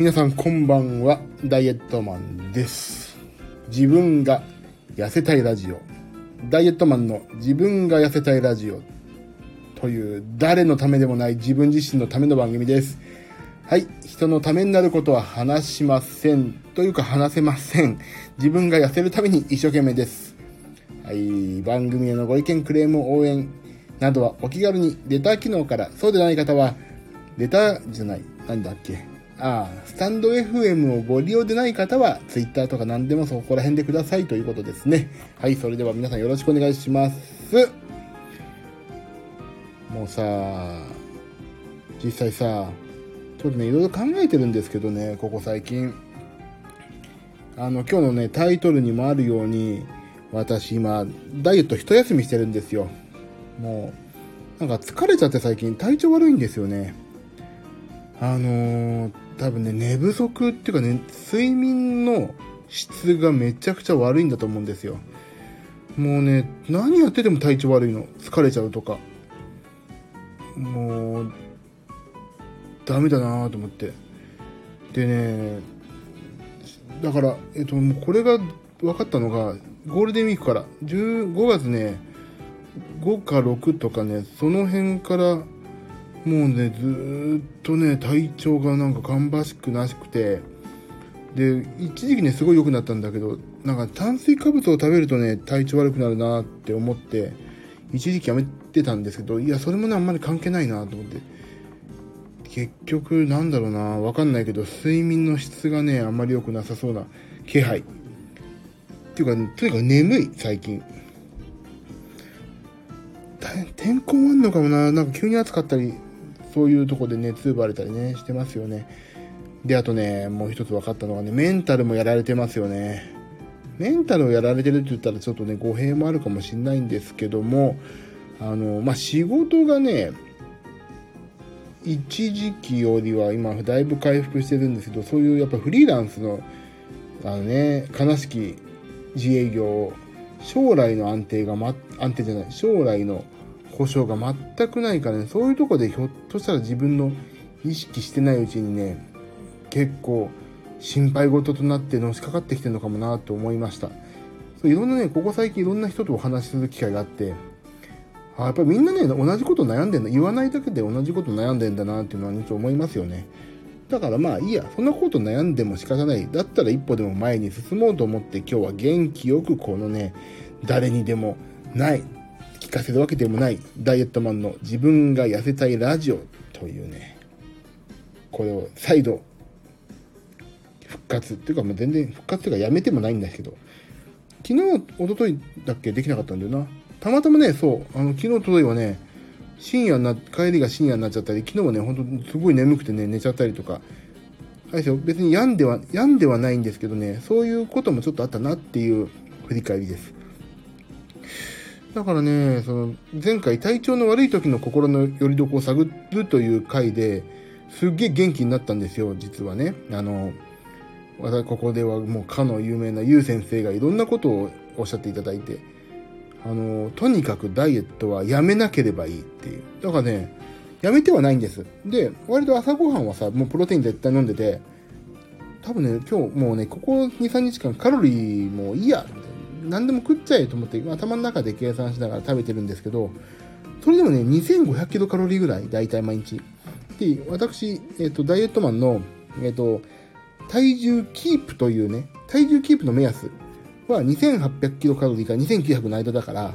皆さんこんばんは。ダイエットマンです。自分が痩せたいラジオ。ダイエットマンの自分が痩せたいラジオ。という誰のためでもない自分自身のための番組です。はい。人のためになることは話しません。というか話せません。自分が痩せるために一生懸命です。はい。番組へのご意見、クレーム、応援などはお気軽にレター機能から、そうでない方は、レターじゃない、なんだっけ？ああ、スタンド FM をご利用でない方は、Twitter とか何でもそこら辺でくださいということですね。はい。それでは皆さんよろしくお願いします。もうさ、実際さ、ちょっとね、いろいろ考えてるんですけどね、ここ最近。あの、今日のね、タイトルにもあるように、私今、ダイエット一休みしてるんですよ。もう、なんか疲れちゃって最近体調悪いんですよね。あのー、多分ね、寝不足っていうかね、睡眠の質がめちゃくちゃ悪いんだと思うんですよ。もうね、何やってても体調悪いの。疲れちゃうとか。もう、ダメだなと思って。でね、だから、えっと、もうこれが分かったのが、ゴールデンウィークから、15月ね、5か6とかね、その辺から、もうね、ずっとね、体調がなんか芳しくなしくて、で、一時期ね、すごい良くなったんだけど、なんか炭水化物を食べるとね、体調悪くなるなって思って、一時期やめてたんですけど、いや、それもね、あんまり関係ないなと思って。結局、なんだろうな、わかんないけど、睡眠の質がね、あんまり良くなさそうな気配。っていうか、とにかく眠い、最近。天候もあんのかもな、なんか急に暑かったり、そういうとこで熱奪われたりね、してますよね。で、あとね、もう一つ分かったのがね、メンタルもやられてますよね。メンタルをやられてるって言ったらちょっとね、語弊もあるかもしれないんですけども、あの、まあ、仕事がね、一時期よりは今だいぶ回復してるんですけど、そういうやっぱフリーランスの、あのね、悲しき自営業、将来の安定が、ま、安定じゃない、将来の保証が全くないからね、そういうとこでひょっとしたら自分の意識してないうちにね、結構心配事となってのしかかってきてるのかもなと思いました。そういろんなね、ここ最近いろんな人とお話しする機会があって、あやっぱりみんなね、同じこと悩んでんだ。言わないだけで同じこと悩んでんだなっていうのは、ね、ちょっと思いますよね。だからまあいいや、そんなこと悩んでも仕方ない。だったら一歩でも前に進もうと思って今日は元気よくこのね、誰にでもない、聞かせるわけでもない。ダイエットマンの自分が痩せたいラジオというね、これを再度復活。っていうかもう全然復活というかやめてもないんですけど、昨日、一昨日だっけできなかったんだよな。たまたまね、そう、あの、昨日、一昨日はね、深夜な、帰りが深夜になっちゃったり、昨日はね、ほんとすごい眠くてね、寝ちゃったりとか、あれですよ、別に病んでは、病んではないんですけどね、そういうこともちょっとあったなっていう振り返りです。だからね、その、前回体調の悪い時の心の拠り所を探るという回で、すっげえ元気になったんですよ、実はね。あの、私、ここではもうかの有名なゆう先生がいろんなことをおっしゃっていただいて、あの、とにかくダイエットはやめなければいいっていう。だからね、やめてはないんです。で、割と朝ごはんはさ、もうプロテイン絶対飲んでて、多分ね、今日もうね、ここ2、3日間カロリーもいいや、何でも食っちゃえと思って、頭の中で計算しながら食べてるんですけど、それでもね、2500キロカロリーぐらい、だいたい毎日。で、私、えっ、と、ダイエットマンの、えっ、と、体重キープというね、体重キープの目安は2800キロカロリーから2900の間だから、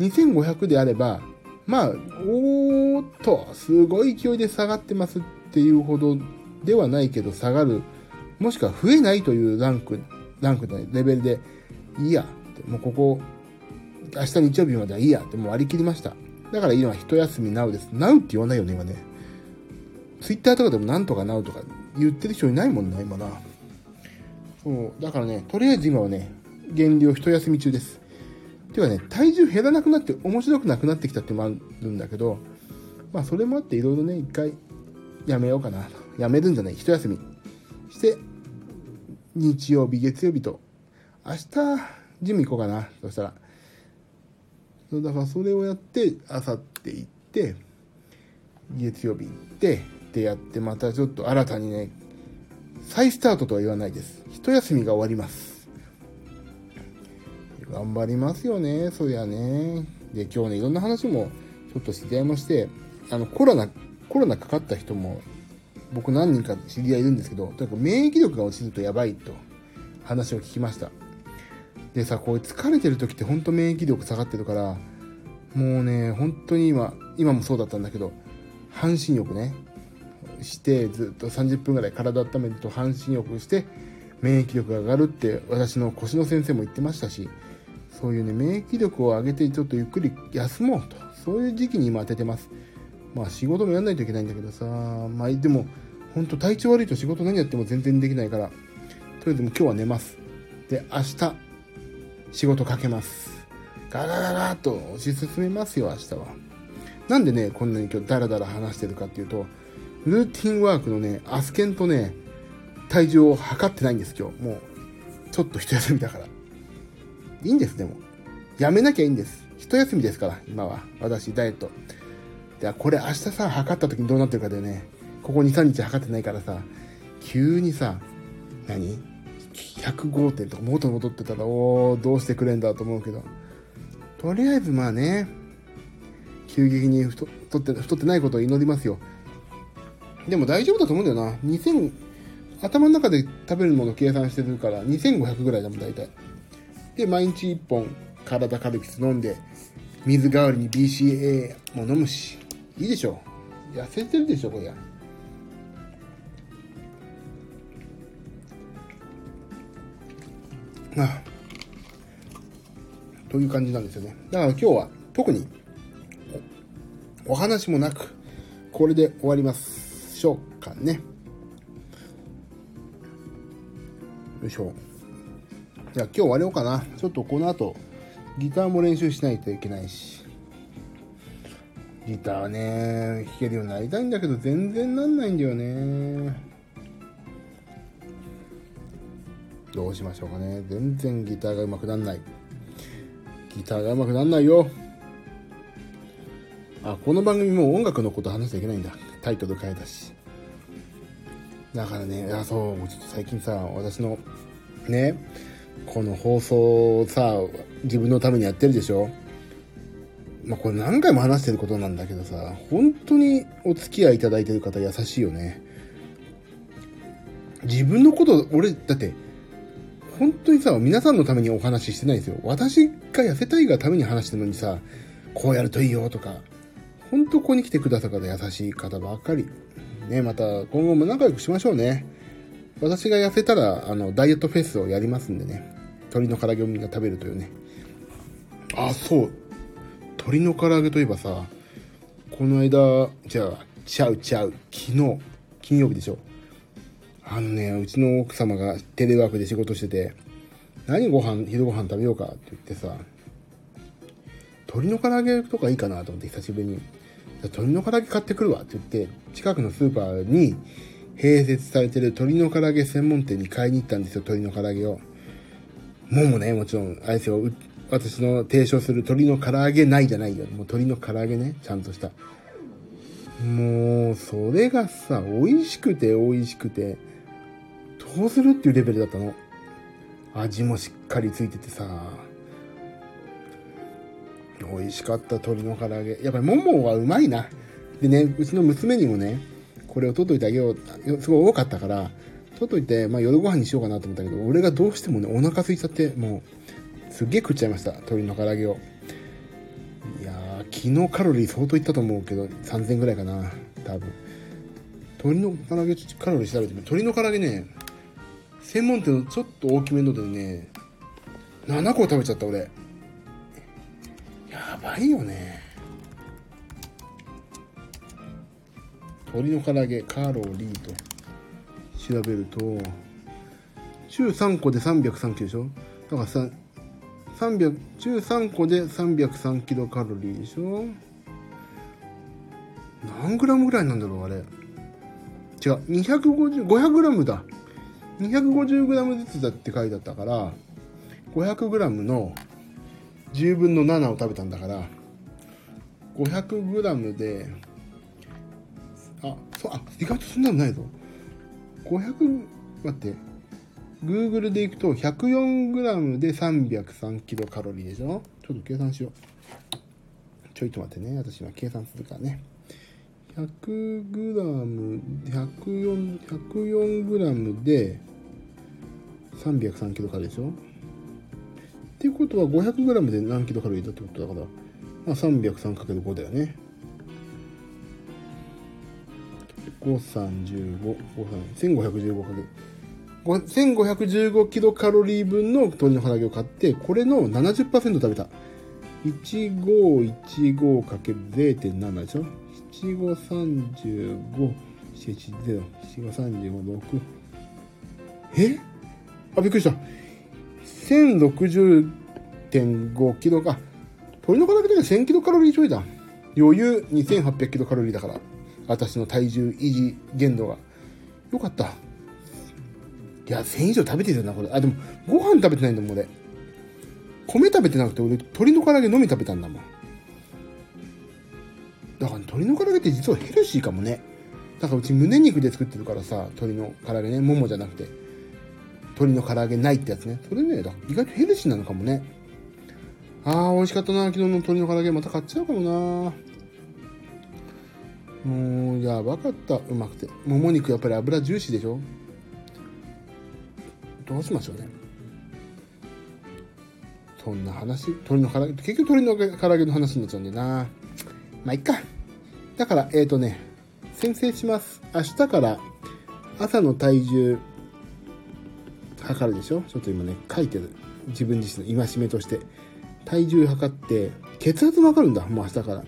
2500であれば、まあ、おーっと、すごい勢いで下がってますっていうほどではないけど、下がる、もしくは増えないというランク、ランクで、レベルで、いいやって、もうここ、明日日曜日まではいいやってもう割り切りました。だから今は一休みなうです。なうって言わないよね、今ね。ツイッターとかでもなんとかなうとか言ってる人いないもんな、今な。そう、だからね、とりあえず今はね、減量一休み中です。ていうかね、体重減らなくなって面白くなくなってきたってもあるんだけど、まあそれもあっていろいろね、一回やめようかな。やめるんじゃない、一休み。して、日曜日、月曜日と、明日、ジム行こうかな、そしたら。そうだからそれをやって、あさって行って、月曜日行って、ってやって、またちょっと新たにね、再スタートとは言わないです。一休みが終わります。頑張りますよね、そりゃね。で、今日ね、いろんな話もちょっと知り合いまして、あの、コロナ、コロナかかった人も、僕何人か知り合いいるんですけど、とにかく免疫力が落ちるとやばいと話を聞きました。でさ、こう疲れてる時って本当免疫力下がってるから、もうね、本当に今、今もそうだったんだけど、半身浴ね、してずっと30分ぐらい体温めると半身浴して免疫力が上がるって私の腰の先生も言ってましたしそういうね免疫力を上げてちょっとゆっくり休もうとそういう時期に今当ててます。まあ仕事もやんないといけないんだけどさまあでも本当体調悪いと仕事何やっても全然できないからとりあえずも今日は寝ます。で明日仕事かけますガガガガッと推し進めますよ明日はなんでねこんなに今日ダラダラ話してるかっていうとルーティンワークのね、アスケンとね、体重を測ってないんです、今日。もう、ちょっと一休みだから。いいんです、でも。やめなきゃいいんです。一休みですから、今は。私、ダイエット。で、これ明日さ、測った時にどうなってるかだよね。ここ2、3日測ってないからさ、急にさ、何？?105 点とか元戻ってたら、おー、どうしてくれんだと思うけど。とりあえずまあね、急激に太って太ってないことを祈りますよ。でも大丈夫だと思うんだよな。2000、頭の中で食べるもの計算してるから2500ぐらいだもん、大体。で、毎日1本体カルピス飲んで、水代わりに BCA も飲むし、いいでしょ。痩せてるでしょ、こりゃ。という感じなんですよね。だから今日は特にお話もなく、これで終わります。しょうかね。よいしょ。じゃあ今日終わりようかな。ちょっとこの後、ギターも練習しないといけないし。ギターはね、弾けるようになりたいんだけど、全然なんないんだよね。どうしましょうかね。全然ギターが上手くなんない。ギターが上手くなんないよ。あ、この番組も音楽のこと話しちゃいけないんだ。タイトル変えたし。だからね、いや、そう、ちょっと最近さ、私の、ね、この放送をさ、自分のためにやってるでしょまあ、これ何回も話してることなんだけどさ、本当にお付き合いいただいてる方優しいよね。自分のこと、俺、だって、本当にさ、皆さんのためにお話ししてないんですよ。私が痩せたいがために話してるのにさ、こうやるといいよとか、本当ここに来てくださる方優しい方ばっかり。ね、また今後も仲良くしましょうね。私が痩せたら、あの、ダイエットフェスをやりますんでね。鶏の唐揚げをみんな食べるというね。あ、そう。鶏の唐揚げといえばさ、この間、じゃあ、ちゃうちゃう、昨日、金曜日でしょ。あのね、うちの奥様がテレワークで仕事してて、何ご飯、昼ご飯食べようかって言ってさ、鶏の唐揚げとかいいかなと思って久しぶりに、鶏の唐揚げ買ってくるわって言って、近くのスーパーに併設されてる鶏の唐揚げ専門店に買いに行ったんですよ、鶏の唐揚げを。ももね、もちろん、あれですよ、私の提唱する鶏の唐揚げないじゃないよ。もう鶏の唐揚げね、ちゃんとした。もう、それがさ、美味しくて美味しくて、どうするっていうレベルだったの。味もしっかりついててさ、美味しかった鶏の唐揚げ。やっぱりももはうまいな。でね、うちの娘にもね、これを取っといてあげよう。すごい多かったから、取っといて、まあ夜ご飯にしようかなと思ったけど、俺がどうしてもね、お腹空いちゃって、もう、すっげえ食っちゃいました。鶏の唐揚げを。いやー、昨日カロリー相当いったと思うけど、3000ぐらいかな。多分。鶏の唐揚げ、カロリー調べてみ鶏の唐揚げね、専門店のちょっと大きめのでね、7個食べちゃった俺。やばいよね。鶏の唐揚げカロリーと調べると中3個で303キロでしょ？だからさ300中3個で303キロカロリーでしょ？何グラムぐらいなんだろうあれ。違う250 500グラムだ。250グラムずつだって書いてあったから500グラムの10分の7を食べたんだから 500g であそうあ意外とそんなのないぞ500待って。Google でいくと 104g で303キロカロリーでしょ？ちょっと計算しよう。ちょいと待ってね。私今計算するからね。100g、104、104g で303キロカロリーでしょ？っていうことは 500g で何キロカロリーだってことだから、まあ、303×5 だよね。535、1515かけ1515キロカロリー分の鶏の唐揚げを買って、これの70%食べた。1515かける0.7でしょ ?7535、710、7535、6。え？あ、びっくりした。1060.5キロか。鶏の唐揚げだけ1000キロカロリーちょいだ。余裕2800キロカロリーだから。私の体重維持限度が。よかった。いや、1000以上食べてるよな、これ。あ、でも、ご飯食べてないんだもん、俺。米食べてなくて、俺、鶏の唐揚げのみ食べたんだもん。だから、鶏の唐揚げって実はヘルシーかもね。だからうち胸肉で作ってるからさ、鶏の唐揚げね、ももじゃなくて。鶏の唐揚げないってやつね。それね、意外とヘルシーなのかもね。あー、美味しかったな。昨日の鶏の唐揚げまた買っちゃうかもな。もう、やばかった。うまくて。もも肉やっぱり油ジューシーでしょどうしましょうね。そんな話、鶏の唐揚げ、結局鶏の唐揚げの話になっちゃうんだよな。まあ、いっか。だから、えっ、ー、とね、先制します。明日から朝の体重測るでしょ？ちょっと今ね、書いてる。自分自身の戒めとして。体重測って、血圧も測るんだ。もう明日から。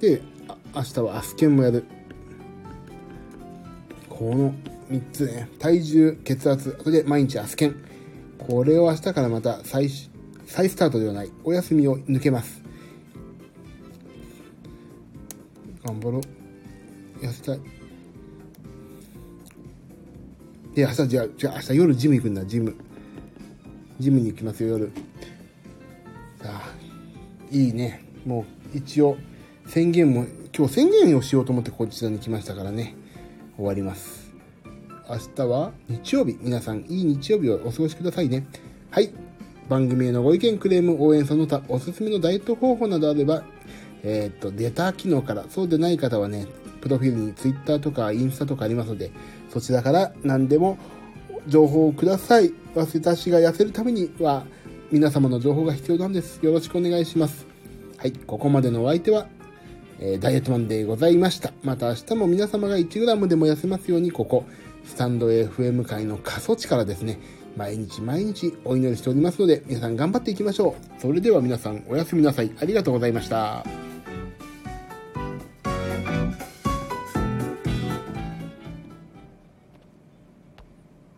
で、明日はアスケンもやる。この3つね、体重、血圧、あとで毎日アスケン。これを明日からまた再、再スタートではない。お休みを抜けます。頑張ろう。痩せたい。で、明日、じゃあ、じゃあ明日夜ジム行くんだ、ジム。ジムに行きますよ、夜。さあ、いいね。もう、一応、宣言も、今日宣言をしようと思ってこちらに来ましたからね。終わります。明日は日曜日。皆さん、いい日曜日をお過ごしくださいね。はい。番組へのご意見、クレーム、応援その他、おすすめのダイエット方法などあれば、えー、っと、データ機能から、そうでない方はね、プロフィールに Twitter とかインスタとかありますので、そちらから何でも情報をください。私が痩せるためには、皆様の情報が必要なんです。よろしくお願いします。はい、ここまでのお相手は、えー、ダイエットマンでございました。また明日も皆様が 1g でも痩せますように、ここ、スタンド FM 界の過疎地からですね、毎日毎日お祈りしておりますので、皆さん頑張っていきましょう。それでは皆さんおやすみなさい。ありがとうございました。